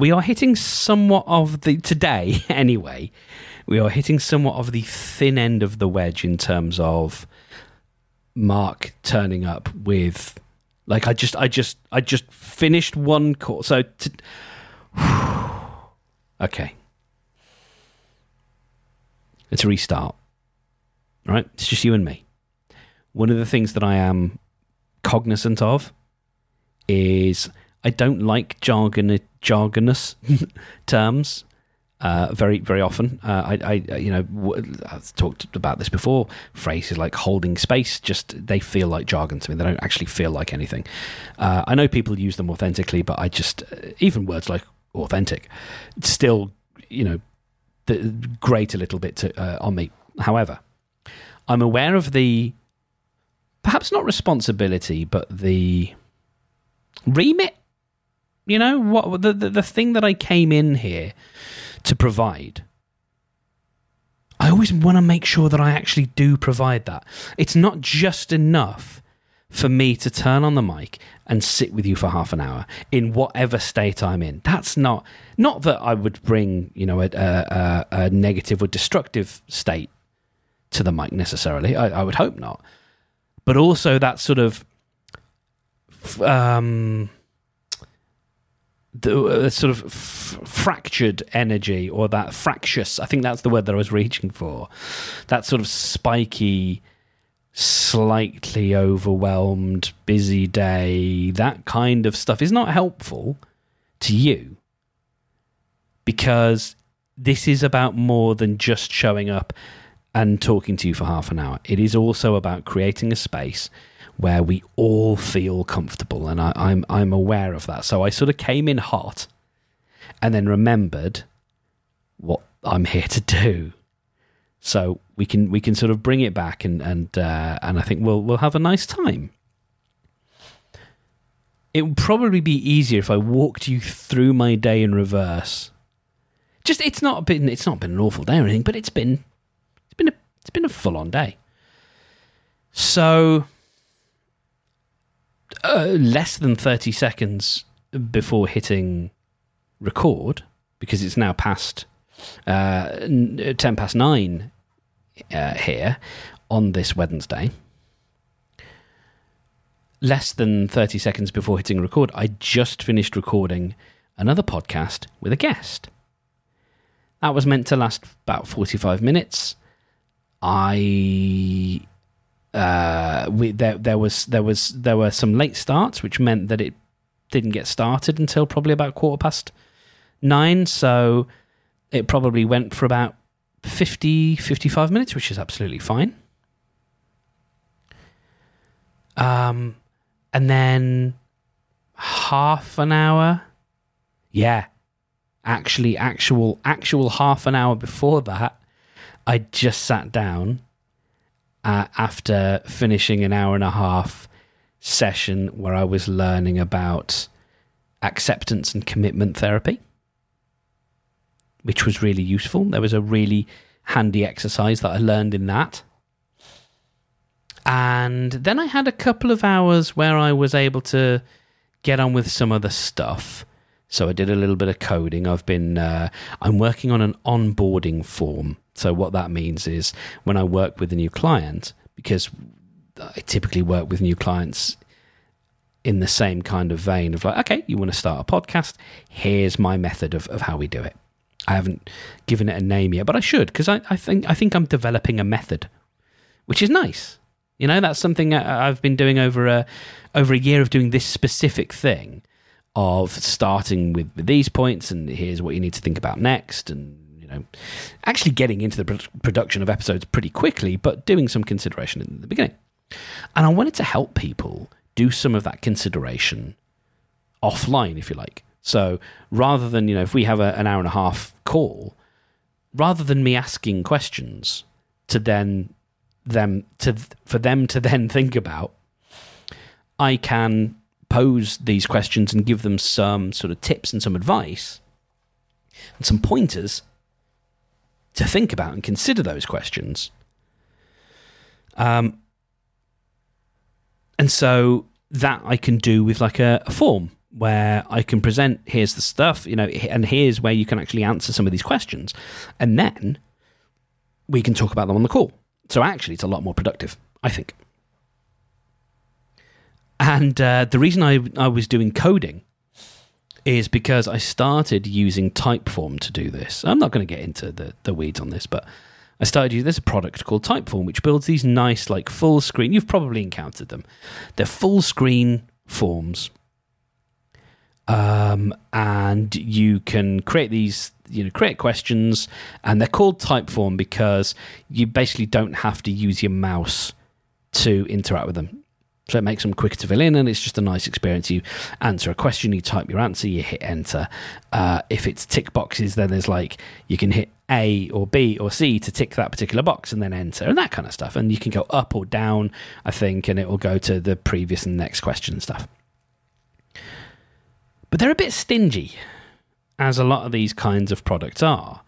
we are hitting somewhat of the today anyway. We are hitting somewhat of the thin end of the wedge in terms of Mark turning up with like I just I just I just finished one course. So okay. Let's restart. All right? It's just you and me. One of the things that I am cognizant of is I don't like jargon jargonous terms uh, very very often. Uh, I, I you know w- I've talked about this before. Phrases like holding space just they feel like jargon to me. They don't actually feel like anything. Uh, I know people use them authentically, but I just even words like authentic still you know the, grate a little bit to, uh, on me. However, I'm aware of the perhaps not responsibility, but the remit. You know what the, the the thing that I came in here to provide. I always want to make sure that I actually do provide that. It's not just enough for me to turn on the mic and sit with you for half an hour in whatever state I'm in. That's not not that I would bring you know a, a, a negative or destructive state to the mic necessarily. I, I would hope not, but also that sort of um, the uh, sort of f- fractured energy or that fractious i think that's the word that i was reaching for that sort of spiky slightly overwhelmed busy day that kind of stuff is not helpful to you because this is about more than just showing up and talking to you for half an hour. It is also about creating a space where we all feel comfortable, and I, I'm I'm aware of that. So I sort of came in hot, and then remembered what I'm here to do. So we can we can sort of bring it back, and and uh, and I think we'll we'll have a nice time. It would probably be easier if I walked you through my day in reverse. Just it's not been it's not been an awful day or anything, but it's been it's been a it's been a full on day. So uh, less than 30 seconds before hitting record, because it's now past uh, 10 past 9 uh, here on this Wednesday. Less than 30 seconds before hitting record, I just finished recording another podcast with a guest. That was meant to last about 45 minutes. I uh, we, there there was there was there were some late starts, which meant that it didn't get started until probably about quarter past nine. So it probably went for about 50, 55 minutes, which is absolutely fine. Um, and then half an hour. Yeah, actually, actual actual half an hour before that, I just sat down uh, after finishing an hour and a half session where I was learning about acceptance and commitment therapy, which was really useful. There was a really handy exercise that I learned in that. And then I had a couple of hours where I was able to get on with some other stuff. So I did a little bit of coding. I've been uh, I'm working on an onboarding form so what that means is when I work with a new client, because I typically work with new clients in the same kind of vein of like, okay, you want to start a podcast? Here's my method of, of how we do it. I haven't given it a name yet, but I should because I, I think I think I'm developing a method, which is nice. You know, that's something I've been doing over a over a year of doing this specific thing of starting with these points and here's what you need to think about next and you know, actually getting into the production of episodes pretty quickly, but doing some consideration in the beginning. And I wanted to help people do some of that consideration offline, if you like. So rather than, you know, if we have a, an hour and a half call, rather than me asking questions to then them to for them to then think about, I can pose these questions and give them some sort of tips and some advice and some pointers to think about and consider those questions. Um, and so that I can do with like a, a form where I can present here's the stuff, you know, and here's where you can actually answer some of these questions. And then we can talk about them on the call. So actually, it's a lot more productive, I think. And uh, the reason I, I was doing coding is because I started using Typeform to do this. I'm not going to get into the, the weeds on this, but I started using this product called Typeform, which builds these nice, like full screen. You've probably encountered them. They're full screen forms, um, and you can create these. You know, create questions, and they're called Typeform because you basically don't have to use your mouse to interact with them. So it makes them quicker to fill in, and it's just a nice experience. You answer a question, you type your answer, you hit enter. Uh, if it's tick boxes, then there's like you can hit A or B or C to tick that particular box and then enter, and that kind of stuff. And you can go up or down, I think, and it will go to the previous and next question stuff. But they're a bit stingy, as a lot of these kinds of products are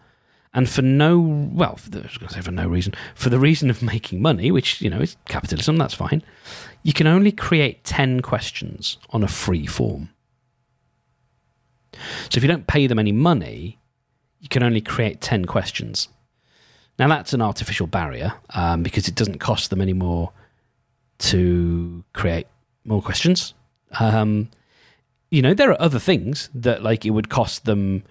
and for no well, I was going to say for no reason, for the reason of making money, which you know is capitalism. That's fine. You can only create ten questions on a free form. So if you don't pay them any money, you can only create ten questions. Now that's an artificial barrier um, because it doesn't cost them any more to create more questions. Um, you know, there are other things that like it would cost them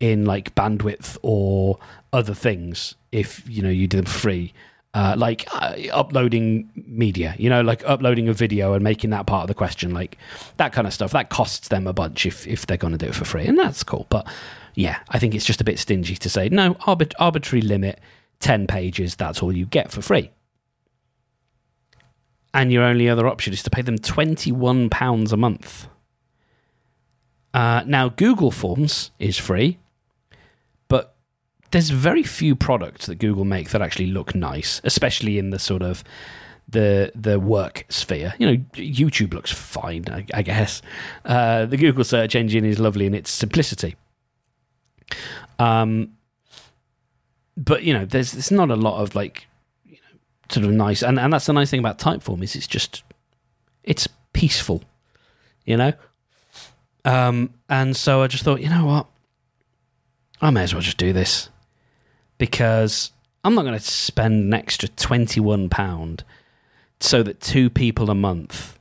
in like bandwidth or other things if you know you do them free. Uh, like uh, uploading media you know like uploading a video and making that part of the question like that kind of stuff. That costs them a bunch if if they're going to do it for free and that's cool. But yeah i think it's just a bit stingy to say no arbit- arbitrary limit 10 pages that's all you get for free. And your only other option is to pay them 21 pounds a month. Uh, now google forms is free there's very few products that Google make that actually look nice, especially in the sort of the the work sphere. You know, YouTube looks fine, I, I guess. Uh, the Google search engine is lovely in its simplicity. Um, but you know, there's there's not a lot of like, you know, sort of nice, and and that's the nice thing about Typeform is it's just it's peaceful, you know. Um, and so I just thought, you know what, I may as well just do this because I'm not going to spend an extra £21 so that two people a month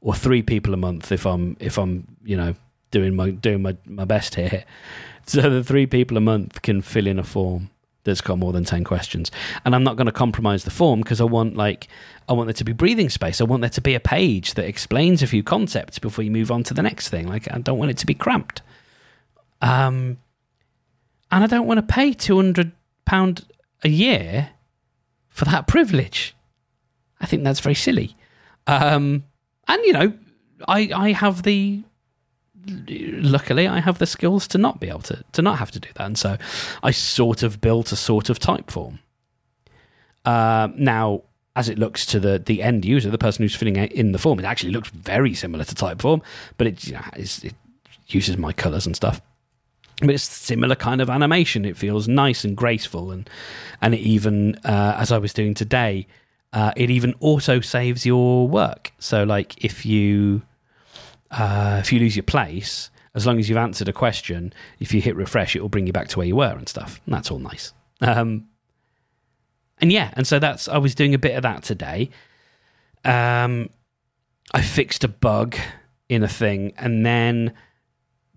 or three people a month if I'm if I'm you know doing my doing my, my best here so that three people a month can fill in a form that's got more than 10 questions. And i'm not going to compromise the form because i want like i want there to be breathing space. I want there to be a page that explains a few concepts before you move on to the next thing. Like i don't want it to be cramped. Um and i don't want to pay 200 pound a year for that privilege. I think that's very silly. Um, and you know, I I have the luckily I have the skills to not be able to to not have to do that, and so I sort of built a sort of Typeform. Uh, now, as it looks to the the end user, the person who's filling in the form, it actually looks very similar to Typeform, but it, you know, it uses my colors and stuff but it's a similar kind of animation. It feels nice and graceful, and and it even uh, as I was doing today, uh, it even auto saves your work. So like if you uh, if you lose your place, as long as you've answered a question, if you hit refresh, it will bring you back to where you were and stuff. And that's all nice. Um, and yeah, and so that's I was doing a bit of that today. Um, I fixed a bug in a thing, and then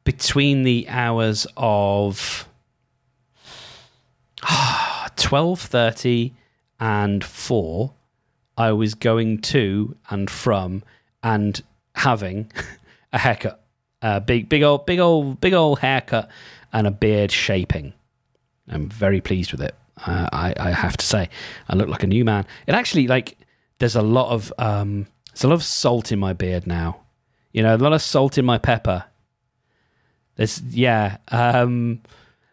between the hours of twelve thirty and four, I was going to and from and having a haircut, a big, big old, big old, big old haircut, and a beard shaping. I'm very pleased with it. Uh, I, I have to say, I look like a new man. It actually like there's a lot of um, there's a lot of salt in my beard now. You know, a lot of salt in my pepper there's yeah. Um,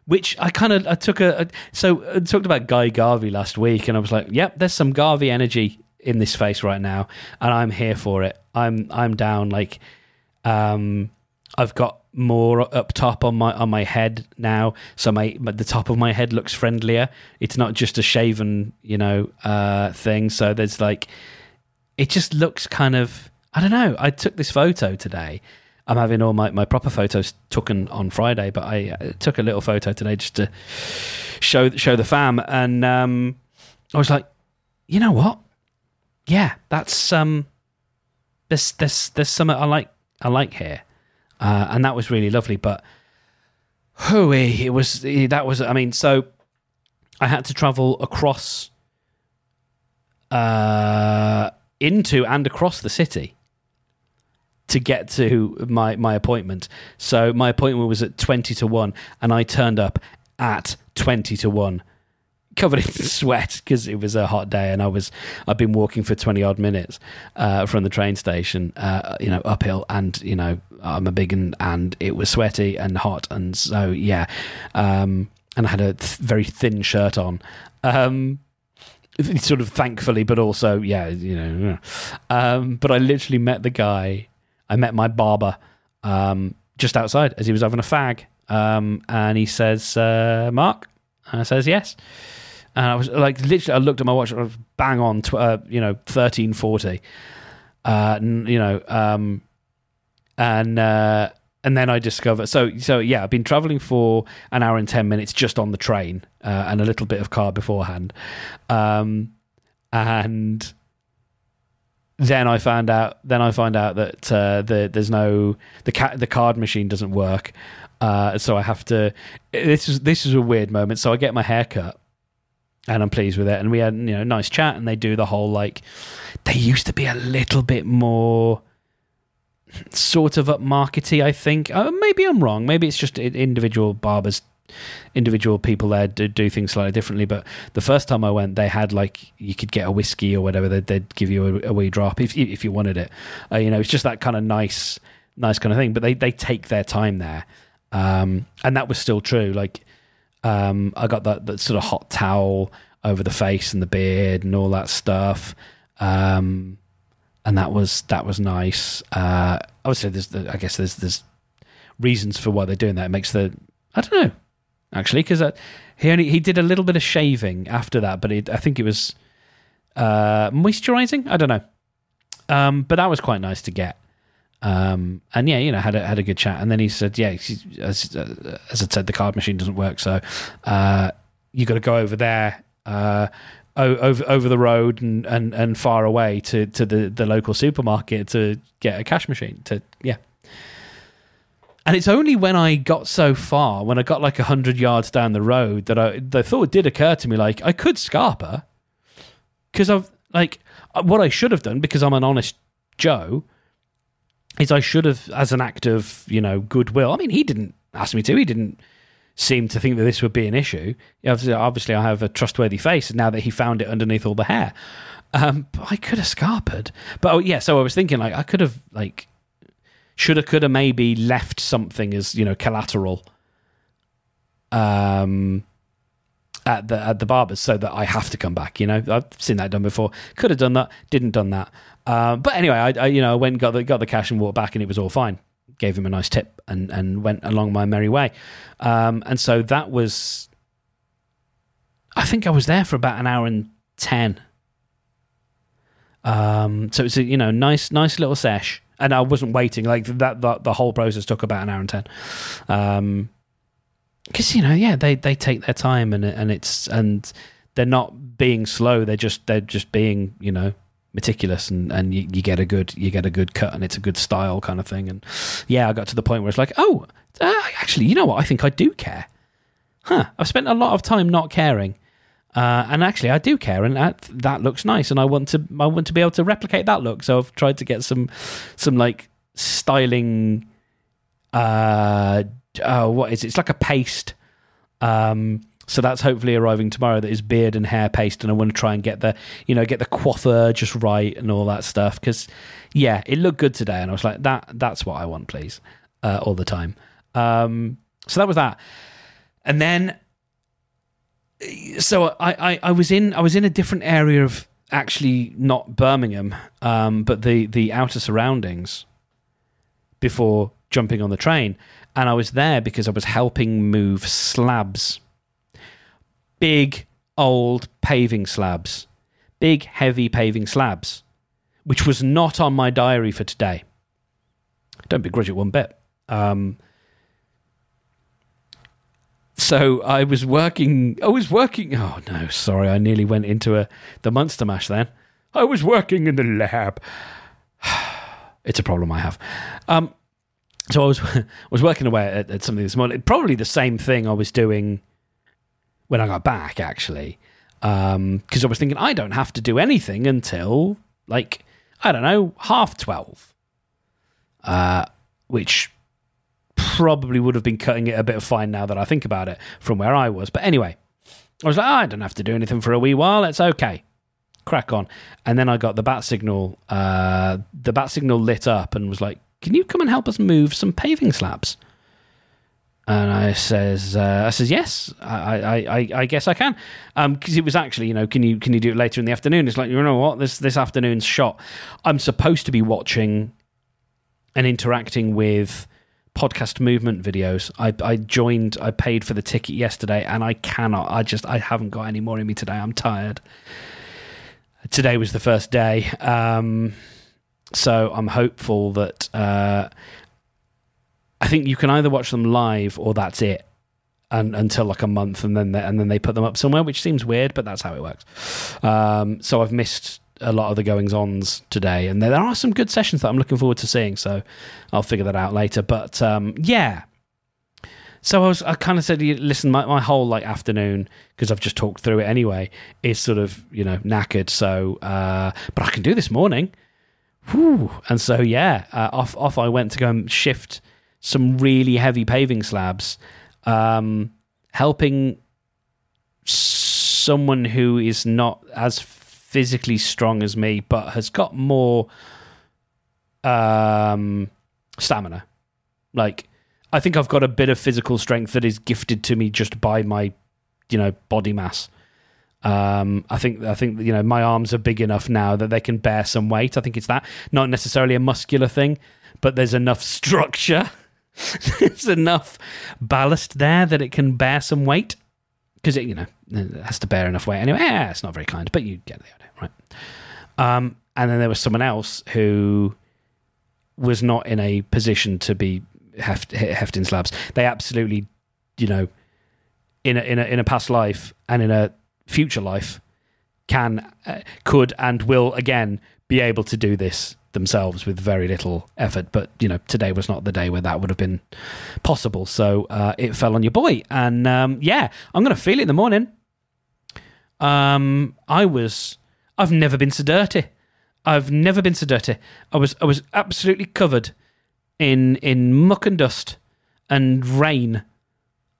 which I kind of I took a, a so I talked about Guy Garvey last week, and I was like, yep, there's some Garvey energy in this face right now, and I'm here for it. I'm I'm down. Like, um, I've got more up top on my on my head now, so my the top of my head looks friendlier. It's not just a shaven, you know, uh, thing. So there's like, it just looks kind of I don't know. I took this photo today I'm having all my, my proper photos taken on Friday, but I uh, took a little photo today just to show show the fam, and um, I was like, you know what? Yeah, that's um, there's there's there's something I like I like here, uh, and that was really lovely. But hooey, it was that was I mean, so I had to travel across, uh, into and across the city to get to my my appointment. So my appointment was at twenty to one, and I turned up at twenty to one covered in sweat because it was a hot day and I was I've been walking for twenty odd minutes uh, from the train station, uh, you know, uphill, and you know I'm a big and and it was sweaty and hot, and so yeah, um, and I had a th- very thin shirt on. Um, sort of thankfully, but also, yeah, you know. Um, but I literally met the guy. I met my barber um, just outside as he was having a fag, um, and he says, uh, "Mark," and I says, "Yes." and I was like, literally, I looked at my watch, I was bang on, tw- uh, you know, thirteen forty, uh, you know, um, and uh, and then I discovered. So so yeah, I've been traveling for an hour and ten minutes just on the train, uh, and a little bit of car beforehand, um, and then I found out. Then I find out that uh, the, there's no the ca- the card machine doesn't work. Uh, so I have to. This is this is a weird moment. So I get my hair cut, and I'm pleased with it. And we had you know nice chat, and they do the whole like they used to be a little bit more sort of upmarkety. I think uh, maybe I'm wrong. Maybe it's just individual barbers. Individual people there do, do things slightly differently, but the first time I went, they had like you could get a whiskey or whatever. They'd, they'd give you a, a, wee drop if if you wanted it. Uh, you know, it's just that kind of nice, nice kind of thing. But they they take their time there, um, and that was still true. Like um, I got that, that sort of hot towel over the face and the beard and all that stuff. Um, and that was that was nice. Uh, obviously, there's the, I guess there's there's reasons for why they're doing that. It makes the I don't know actually because he only he did a little bit of shaving after that, but it, I think it was uh, moisturizing. I don't know, um, but that was quite nice to get. Um, and yeah, you know, had a, had a good chat. And then he said, yeah, as, as I said, the card machine doesn't work. So, uh, you got to go over there, uh, over, over the road and, and, and far away to, to the, the local supermarket to get a cash machine to, yeah. And it's only when I got so far, when I got like a hundred yards down the road, that I the thought did occur to me, like I could Scarpa, because I've like what I should have done because I'm an honest Joe is I should have, as an act of you know goodwill. I mean, he didn't ask me to. He didn't seem to think that this would be an issue. Obviously, I have a trustworthy face now that he found it underneath all the hair. Um, I could have scarpered. But oh, yeah, so I was thinking like I could have like shoulda coulda maybe left something as you know collateral. Um, at the at the barbers so that I have to come back. You know, I've seen that done before. Could have done that, didn't done that. Uh, but anyway, I, I, you know went got the got the cash and walked back, and it was all fine. Gave him a nice tip and and went along my merry way. Um, and so that was, I think I was there for about an hour and ten. Um, so it's a you know nice nice little sesh, and I wasn't waiting like that. The, the whole process took about an hour and ten. Um, because you know, yeah, they they take their time and and it's and they're not being slow. They're just they're just being you know meticulous and and you, you, get a good you get a good cut and it's a good style kind of thing. And yeah, I got to the point where it's like, oh, uh, actually, you know what? I think I do care. Huh? I've spent a lot of time not caring. Uh, and actually, I do care, and that that looks nice, and I want to I want to be able to replicate that look. So I've tried to get some some like styling uh, oh, what is it? It's like a paste. Um, so that's hopefully arriving tomorrow. That is beard and hair paste, and I want to try and get the you know get the coiffure just right and all that stuff. Because yeah, it looked good today, and I was like that. That's what I want, please, uh, all the time. Um, so that was that, and then so I, I I was in I was in a different area of actually not Birmingham, um, but the the outer surroundings before jumping on the train and I was there because I was helping move slabs. Big, old paving slabs. Big, heavy paving slabs, which was not on my diary for today. Don't begrudge it one bit. Um, so I was working. I was working. Oh no, sorry, I nearly went into a the monster mash. Then I was working in the lab. it's a problem I have. Um, so I was was working away at, at something this morning. Probably the same thing I was doing when I got back, actually, because um, I was thinking I don't have to do anything until like I don't know half twelve, uh, which probably would have been cutting it a bit of fine now that I think about it from where I was. But anyway, I was like, oh, I don't have to do anything for a wee while. It's okay. Crack on. And then I got the bat signal. Uh, the bat signal lit up and was like, "Can you come and help us move some paving slabs?" And I says, uh, I says, yes, I, I, I, I guess I can, because um, it was actually, you know, can you can you do it later in the afternoon? It's like, you know what, this this afternoon's shot. I'm supposed to be watching and interacting with podcast movement videos. I, I joined, I paid for the ticket yesterday, and I cannot. I just, I haven't got any more in me today. I'm tired. Today was the first day, um, so I'm hopeful that. Uh, I think you can either watch them live or that's it. And, until like a month, and then they, and then they put them up somewhere, which seems weird, but that's how it works. Um, so I've missed a lot of the goings ons today, and there are some good sessions that I'm looking forward to seeing. So I'll figure that out later. But um, yeah, so I was I kind of said, listen, my, my whole like afternoon because I've just talked through it anyway is sort of you know knackered. So uh, but I can do this morning. Whew. And so yeah, uh, off off I went to go and shift some really heavy paving slabs, um, helping someone who is not as physically strong as me, but has got more um, stamina. Like, I think I've got a bit of physical strength that is gifted to me just by my, you know, body mass. Um, I think I think you know my arms are big enough now that they can bear some weight. I think it's that, not necessarily a muscular thing, but there's enough structure, there's enough ballast there that it can bear some weight because it you know has to bear enough weight anyway. It's not very kind, but you get the idea, right? Um, and then there was someone else who was not in a position to be heft, hefting slabs. They absolutely, you know, in a, in a in a past life and in a future life, can uh, could and will again be able to do this themselves with very little effort. But you know, today was not the day where that would have been possible. So uh, it fell on your boy, and um, yeah, I'm going to feel it in the morning. Um, I was. I've never been so dirty. I've never been so dirty. I was. I was absolutely covered in in muck and dust and rain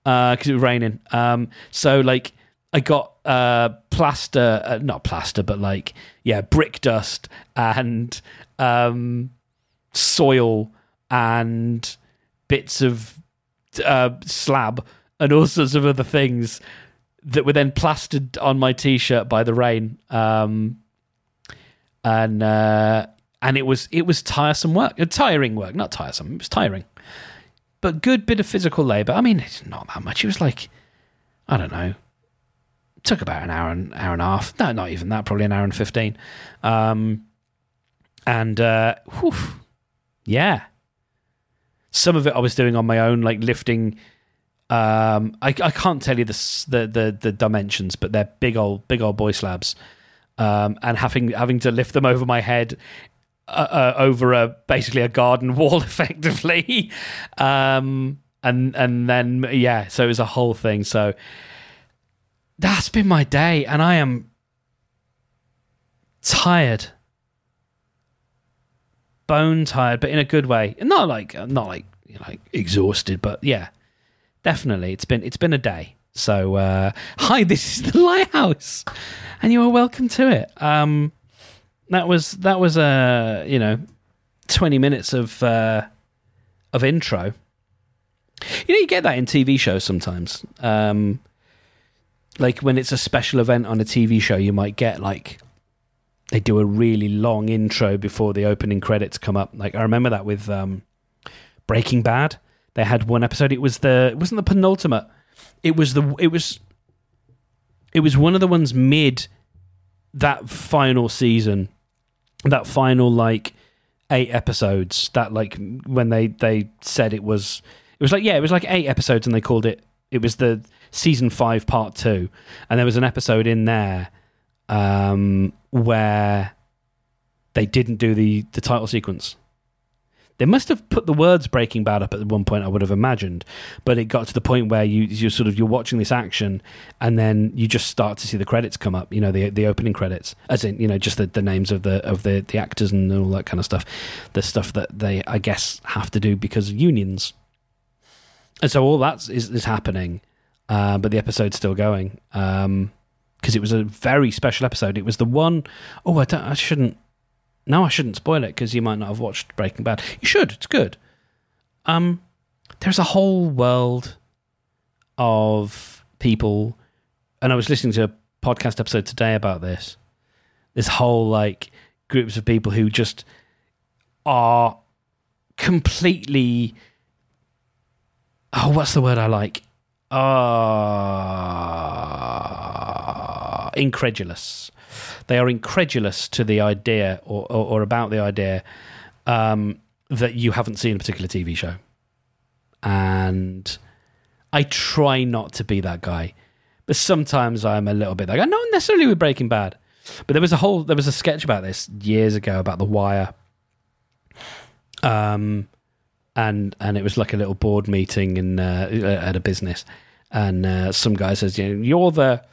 because uh, it was raining. Um, so like I got uh, plaster, uh, not plaster, but like yeah, brick dust and um, soil and bits of uh, slab and all sorts of other things that were then plastered on my t-shirt by the rain. Um, and uh, and it was it was tiresome work, uh, tiring work, not tiresome. It was tiring, but good bit of physical labor. I mean, it's not that much. It was like I don't know. Took about an hour and hour and a half. No, not even that. Probably an hour and fifteen. Um, and uh, whew, yeah, some of it I was doing on my own, like lifting um, I, I can't tell you the, the, the the dimensions, but they're big old big old boy slabs, um, and having having to lift them over my head, uh, uh, over a basically a garden wall, effectively, um, and and then yeah, so it was a whole thing. So that's been my day, and I am tired, bone tired, but in a good way, not like not like like exhausted, but yeah definitely. It's been it's been a day. So uh, hi, this is the lighthouse, and you are welcome to it. Um, that was that was a uh, you know twenty minutes of uh, of intro. You know, you get that in TV shows sometimes. Um, like when it's a special event on a TV show, you might get like they do a really long intro before the opening credits come up. Like I remember that with um, Breaking Bad they had one episode. It was the it wasn't the penultimate. It was the it was it was one of the ones mid that final season, that final like eight episodes. That like when they they said it was it was like yeah, it was like eight episodes, and they called it it was the season five part two, and there was an episode in there um, where they didn't do the the title sequence. They must have put the words Breaking Bad up at one point, I would have imagined, but it got to the point where you you sort of you're watching this action, and then you just start to see the credits come up. You know, the the opening credits, as in you know just the, the names of the of the the actors and all that kind of stuff, the stuff that they I guess have to do because of unions. And so all that is is happening, uh, but the episode's still going because um, it was a very special episode. It was the one oh I I shouldn't no, I shouldn't spoil it because you might not have watched Breaking Bad. You should. It's good. Um, there's a whole world of people, and I was listening to a podcast episode today about this. This whole like groups of people who just are completely. Oh, what's the word I like? Ah, uh, incredulous they are incredulous to the idea or, or, or about the idea um, that you haven't seen a particular TV show. And I try not to be that guy, but sometimes I'm a little bit like, I not necessarily with Breaking Bad, but there was a whole, there was a sketch about this years ago about The Wire. Um, and and it was like a little board meeting in uh, at a business, and uh, some guy says, you know, you're the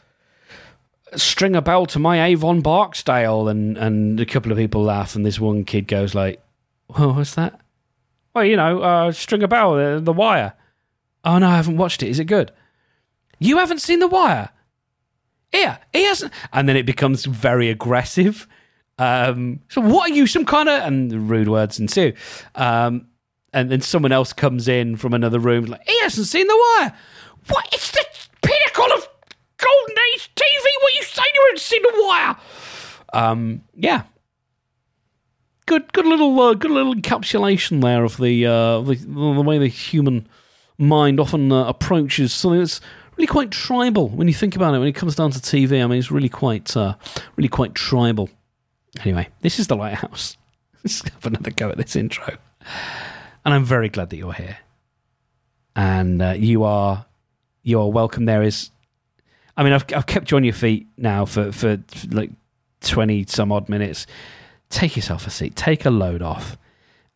Stringer Bell to my Avon Barksdale, and and a couple of people laugh, and this one kid goes like, "Well, what's that?" Well, you know, uh, Stringer Bell, the, the Wire. Oh no, I haven't watched it. Is it good? You haven't seen The Wire? Yeah, he hasn't. And then it becomes very aggressive. Um, so what are you, some kind of and rude words ensue. Um, and then someone else comes in from another room, like he hasn't seen The Wire. What? It's the Golden Age TV. What you saying? You haven't seen Wire? Um, yeah. Good, good little, uh, good little encapsulation there of the, uh, the the way the human mind often uh, approaches something that's really quite tribal when you think about it. When it comes down to TV, I mean, it's really quite, uh, really quite tribal. Anyway, this is the lighthouse. Let's have another go at this intro, and I'm very glad that you're here, and uh, you are you are welcome. There is I mean, I've I've kept you on your feet now for for, like twenty some odd minutes. Take yourself a seat. Take a load off.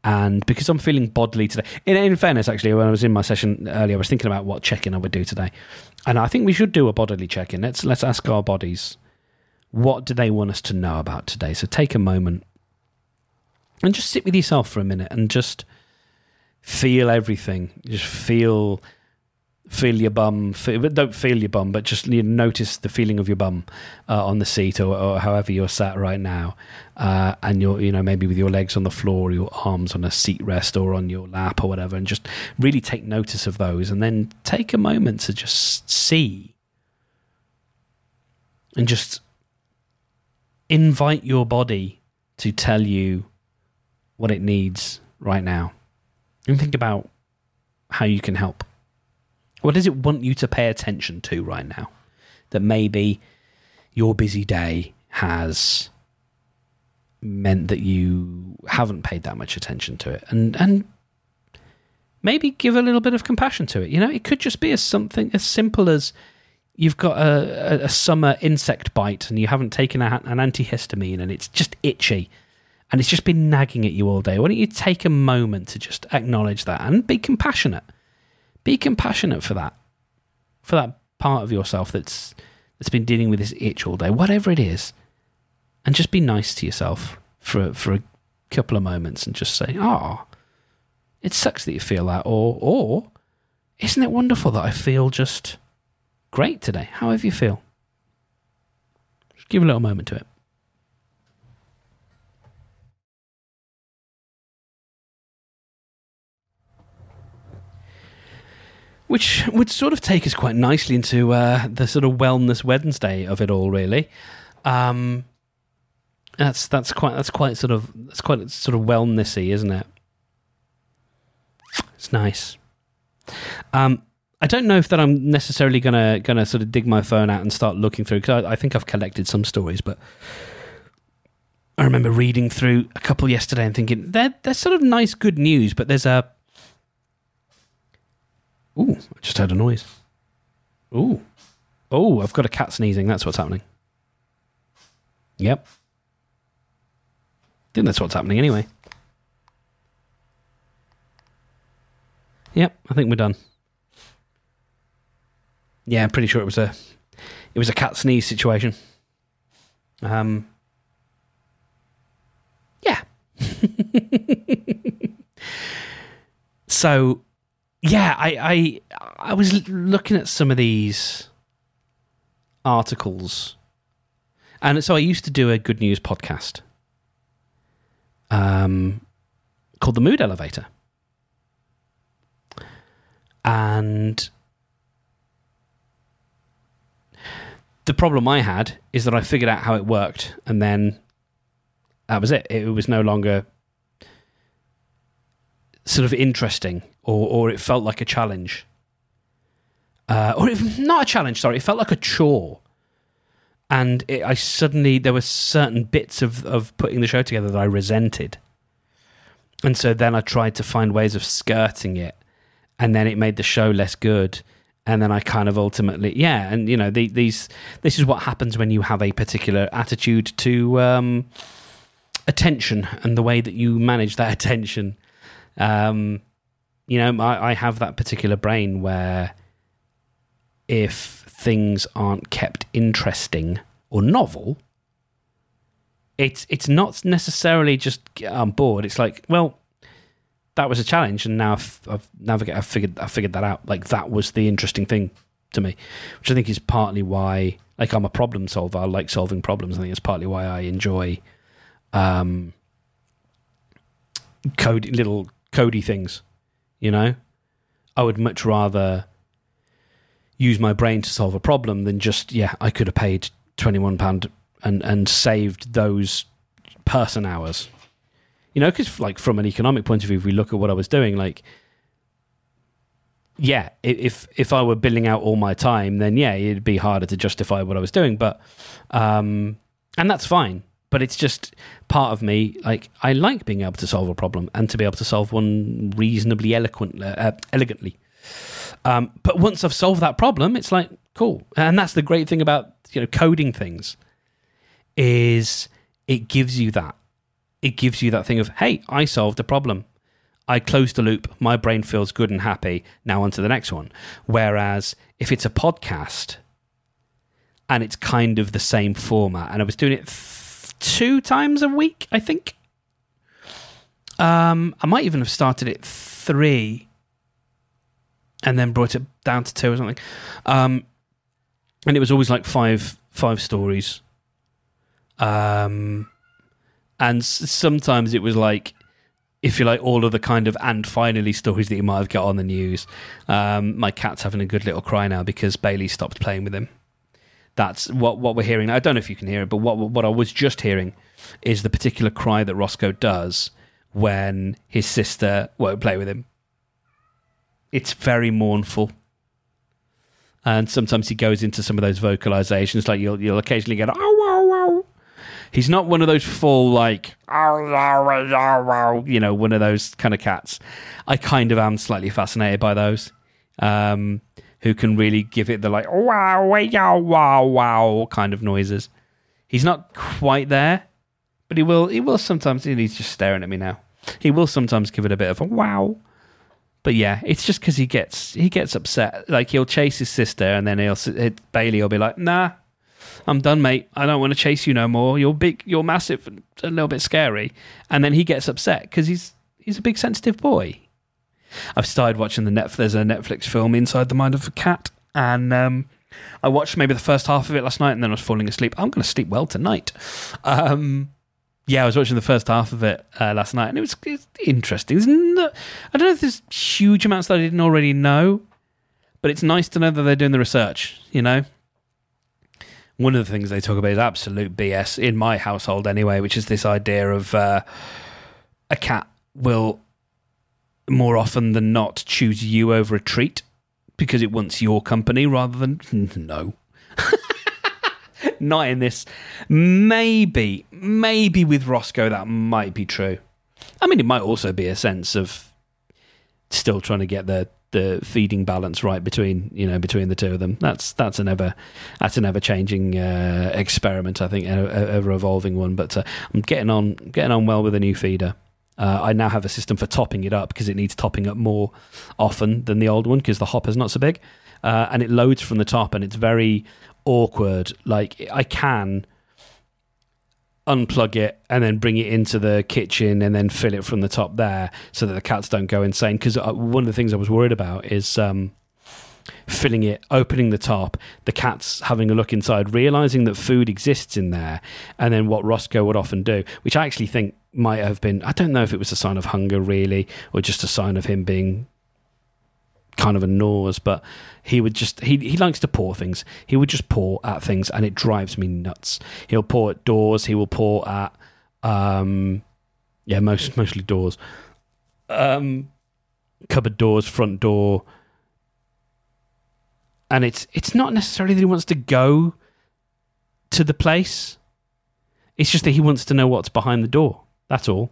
And because I'm feeling bodily today, in, in fairness, actually, when I was in my session earlier, I was thinking about what check in I would do today, and I think we should do a bodily check in. Let's let's ask our bodies what do they want us to know about today. So take a moment and just sit with yourself for a minute and just feel everything. Just feel feel your bum, feel, don't feel your bum, but just you notice the feeling of your bum uh, on the seat or, or, however you're sat right now, uh, and you're you know maybe with your legs on the floor, your arms on a seat rest or on your lap or whatever, and just really take notice of those, and then take a moment to just see and just invite your body to tell you what it needs right now, and think about how you can help. What does it want you to pay attention to right now? That maybe your busy day has meant that you haven't paid that much attention to it, and and maybe give a little bit of compassion to it. You know, it could just be as something as simple as you've got a, a, summer insect bite and you haven't taken a, an antihistamine and it's just itchy and it's just been nagging at you all day. Why don't you take a moment to just acknowledge that and be compassionate? Be compassionate for that, for that part of yourself that's that's been dealing with this itch all day, whatever it is, and just be nice to yourself for for a couple of moments and just say, "Ah, oh, it sucks that you feel that," or "or isn't it wonderful that I feel just great today?" However you feel, just give a little moment to it. Which would sort of take us quite nicely into uh, the sort of wellness Wednesday of it all, really. Um, that's that's quite that's quite sort of that's quite sort of wellnessy, isn't it? It's nice. Um, I don't know if that I'm necessarily gonna gonna sort of dig my phone out and start looking through because I, I, think I've collected some stories, but I remember reading through a couple yesterday and thinking they're they're sort of nice, good news, but there's a. Ooh, I just heard a noise. Ooh, oh, I've got a cat sneezing. That's what's happening. Yep. I think that's what's happening anyway. Yep, I think we're done. Yeah, I'm pretty sure it was a it was a cat sneeze situation. Um Yeah. so yeah, I, I I was looking at some of these articles. And so I used to do a good news podcast um, called The Mood Elevator. And the problem I had is that I figured out how it worked, and then that was it. It was no longer sort of interesting, or or it felt like a challenge, uh, or it, not a challenge. Sorry, it felt like a chore. And it, I suddenly there were certain bits of of putting the show together that I resented, and so then I tried to find ways of skirting it, and then it made the show less good and then I kind of ultimately, yeah, and you know, the, these this is what happens when you have a particular attitude to um, attention and the way that you manage that attention. Um, you know, I, I have that particular brain where if things aren't kept interesting or novel, it's it's not necessarily just I'm bored. It's like, well, that was a challenge, and now I've, I've navigated. I've figured. I figured that out. Like that was the interesting thing to me, which I think is partly why. Like I'm a problem solver. I like solving problems. I think it's partly why I enjoy um, code little cody things. You know, I would much rather use my brain to solve a problem than just yeah. I could have paid twenty one pound and and saved those person hours you know, because like from an economic point of view, if we look at what I was doing, like, yeah, if if I were billing out all my time, then yeah, it'd be harder to justify what I was doing. But, um, and that's fine. But it's just part of me. Like I like being able to solve a problem and to be able to solve one reasonably eloquent, uh, elegantly. Um, but once I've solved that problem, it's like cool. And that's the great thing about you know coding things is it gives you that it gives you that thing of, hey, I solved a problem. I closed the loop. My brain feels good and happy. Now on to the next one. Whereas if it's a podcast and it's kind of the same format, and I was doing it th- two times a week, I think. Um, I might even have started it three and then brought it down to two or something. Um, and it was always like five five stories. Um, and sometimes it was like if you like all of the kind of and finally stories that you might have got on the news. Um, my cat's having a good little cry now because Bailey stopped playing with him. That's what what we're hearing. I don't know if you can hear it, but what what I was just hearing is the particular cry that Roscoe does when his sister won't play with him. It's very mournful. And sometimes he goes into some of those vocalizations, like you'll you'll occasionally get oh wow wow He's not one of those full like you know one of those kind of cats. I kind of am slightly fascinated by those. Um, who can really give it the like wow wow wow wow kind of noises. He's not quite there, but he will. He will sometimes. He's just staring at me now. He will sometimes give it a bit of a wow. But yeah, it's just because he gets he gets upset. Like he'll chase his sister, and then he'll Bailey will be like, "Nah, I'm done, mate. I don't want to chase you no more. You're big, you're massive, a little bit scary. And then he gets upset because he's he's a big sensitive boy. I've started watching the Netflix. There's a Netflix film, Inside the Mind of a Cat, and um, I watched maybe the first half of it last night, and then I was falling asleep. I'm going to sleep well tonight. Um, yeah, I was watching the first half of it uh, last night, and it was, interesting. No, I don't know if there's huge amounts that I didn't already know, but it's nice to know that they're doing the research. You know, one of the things they talk about is absolute BS in my household anyway, which is this idea of uh, a cat will more often than not choose you over a treat because it wants your company rather than no. not in this. Maybe, maybe with Roscoe that might be true. I mean, it might also be a sense of still trying to get the the feeding balance right between you know between the two of them. That's that's an ever that's an ever changing uh, experiment. I think ever evolving one. But uh, I'm getting on getting on well with a new feeder. Uh, I now have a system for topping it up because it needs topping up more often than the old one because the hopper's not so big, uh, and it loads from the top and it's very awkward. Like I can unplug it and then bring it into the kitchen and then fill it from the top there so that the cats don't go insane because uh, one of the things i was worried about is um, filling it opening the top the cats having a look inside realizing that food exists in there and then what roscoe would often do which i actually think might have been i don't know if it was a sign of hunger really or just a sign of him being kind of a nose, but he would just he he likes to paw things. He would just paw at things, and it drives me nuts. He'll paw at doors. He will paw at um, yeah, most mostly doors, um, cupboard doors, front door, and it's it's not necessarily that he wants to go to the place. It's just that he wants to know what's behind the door. That's all.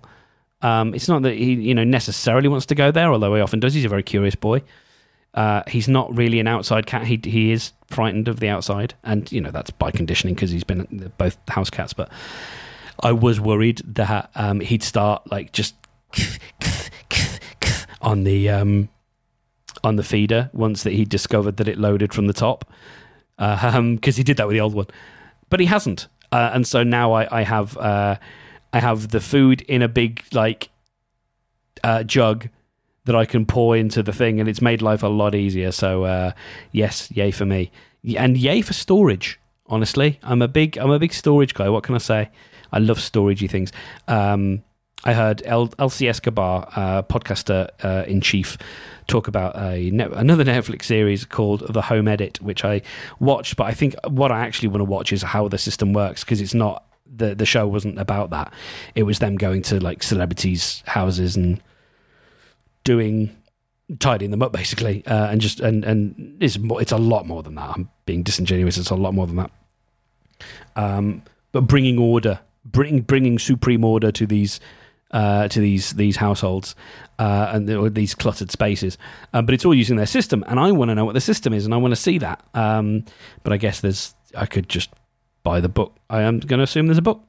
Um, it's not that he, you know, necessarily wants to go there, although he often does. He's a very curious boy. Uh, he's not really an outside cat. He he is frightened of the outside, and you know that's by conditioning because he's been both house cats. But I was worried that um, he'd start like just on the um, on the feeder once that he discovered that it loaded from the top because um, he did that with the old one, but he hasn't. Uh, and so now I, I have uh, I have the food in a big like uh, jug that I can pour into the thing, and it's made life a lot easier. So uh, yes, yay for me, and yay for storage. Honestly, I'm a big I'm a big storage guy. What can I say? I love storagey things. Um, I heard El- Elsie Escobar, uh, podcaster uh, in chief, talk about a ne- another Netflix series called The Home Edit, which I watched. But I think what I actually want to watch is how the system works because it's not the the show wasn't about that. It was them going to like celebrities' houses and doing tidying them up basically, uh, and just and and it's more, it's a lot more than that. I'm being disingenuous. It's a lot more than that. Um, but bringing order, bringing bringing supreme order to these uh, to these these households uh, and the, these cluttered spaces. Um, but it's all using their system, and I want to know what the system is, and I want to see that. Um, but I guess there's I could just buy the book. I am going to assume there's a book.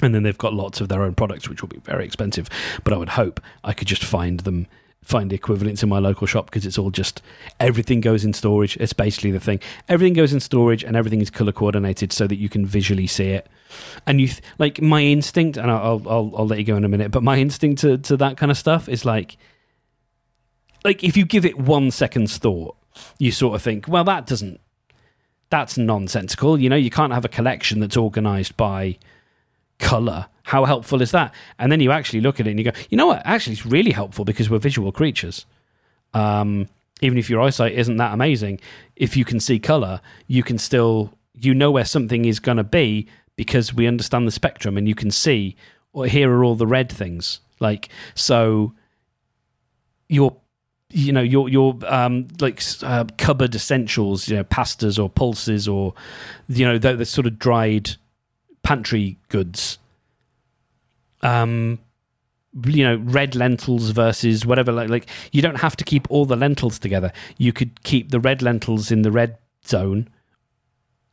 And then they've got lots of their own products, which will be very expensive. But I would hope I could just find them, find the equivalents in my local shop because it's all just everything goes in storage. It's basically the thing. Everything goes in storage and everything is color coordinated so that you can visually see it. And you th- like my instinct, and I'll, I'll I'll let you go in a minute. But my instinct to to that kind of stuff is like, like if you give it one second's thought, you sort of think, well, that doesn't that's nonsensical. You know, you can't have a collection that's organized by color. How helpful is that? And then you actually look at it and you go, you know what? Actually, it's really helpful because we're visual creatures. Um, even if your eyesight isn't that amazing, if you can see color, you can still you know where something is going to be because we understand the spectrum and you can see or here are all the red things. Like so, your you know your your um, like uh, cupboard essentials, you know, pastas or pulses or you know the, the sort of dried pantry goods. Um, you know, red lentils versus whatever. Like, like you don't have to keep all the lentils together. You could keep the red lentils in the red zone,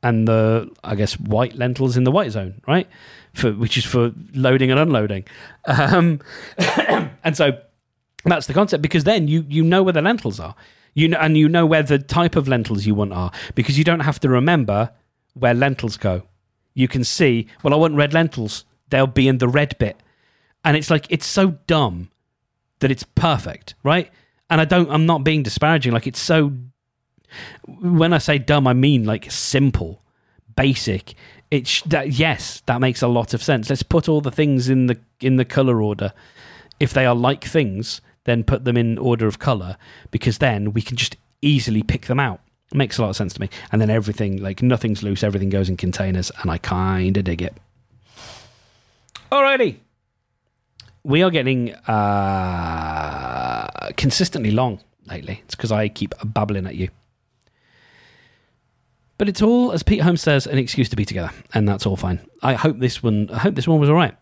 and the I guess white lentils in the white zone, right? For which is for loading and unloading. Um, and so that's the concept because then you you know where the lentils are. You know, and you know where the type of lentils you want are because you don't have to remember where lentils go you can see, well, I want red lentils. They'll be in the red bit. And it's like, it's so dumb that it's perfect, right? And I don't, I'm not being disparaging. Like, it's so, when I say dumb, I mean like simple, basic. It's that, yes, that makes a lot of sense. Let's put all the things in the, in the color order. If they are like things, then put them in order of color because then we can just easily pick them out. Makes a lot of sense to me. And then everything, like nothing's loose, everything goes in containers, and I kind of dig it. Alrighty. We are getting uh, consistently long lately. It's because I keep babbling at you. But it's all, as Pete Holmes says, an excuse to be together, and that's all fine. I hope this one. I hope this one was all right.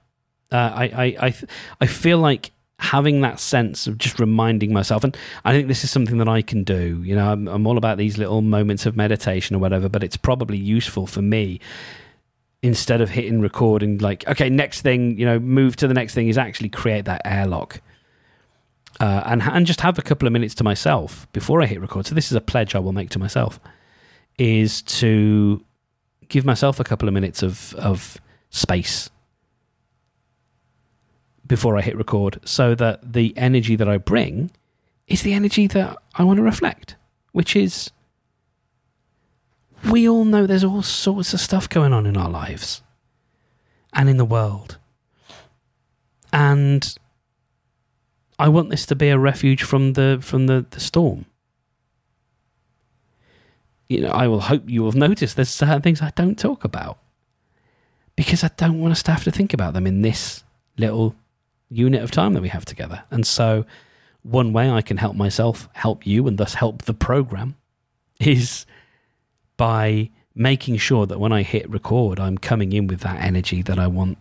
Uh, I, I, I, I feel like having that sense of just reminding myself, and I think this is something that I can do. You know, I'm, I'm all about these little moments of meditation or whatever, but it's probably useful for me instead of hitting record and like, okay, next thing, you know, move to the next thing is actually create that airlock. Uh, and and just have a couple of minutes to myself before I hit record. So this is a pledge I will make to myself is to give myself a couple of minutes of, of space before I hit record so that the energy that I bring is the energy that I want to reflect, which is we all know there's all sorts of stuff going on in our lives and in the world. And I want this to be a refuge from the from the, the storm you know, I will hope you will notice there's certain things I don't talk about because I don't want us to have to think about them in this little unit of time that we have together. And so, one way I can help myself help you and thus help the program is by making sure that when I hit record, I'm coming in with that energy that I want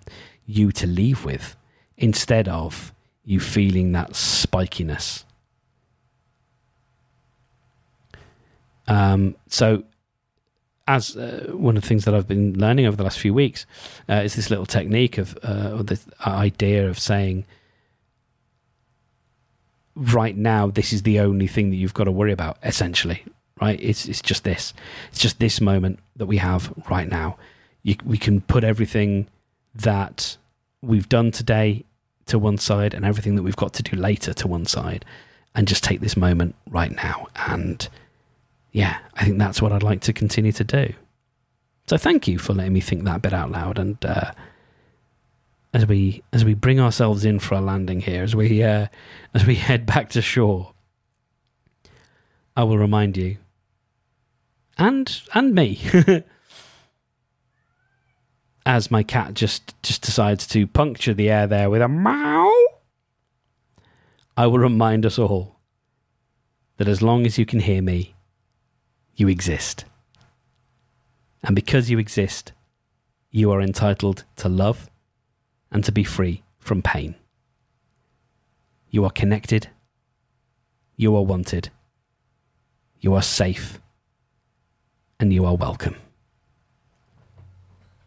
you to leave with instead of you feeling that spikiness Um, so, as uh, one of the things that I've been learning over the last few weeks uh, is this little technique of uh, this idea of saying, right now, this is the only thing that you've got to worry about. Essentially, right? It's it's just this. It's just this moment that we have right now. You, we can put everything that we've done today to one side and everything that we've got to do later to one side, and just take this moment right now and yeah, I think that's what I'd like to continue to do. So thank you for letting me think that bit out loud. And uh, as we as we bring ourselves in for a landing here, as we uh, as we head back to shore, I will remind you, and and me, as my cat just just decides to puncture the air there with a meow. I will remind us all that as long as you can hear me you exist. And because you exist, you are entitled to love and to be free from pain. You are connected. You are wanted. You are safe. And you are welcome.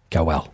Go well.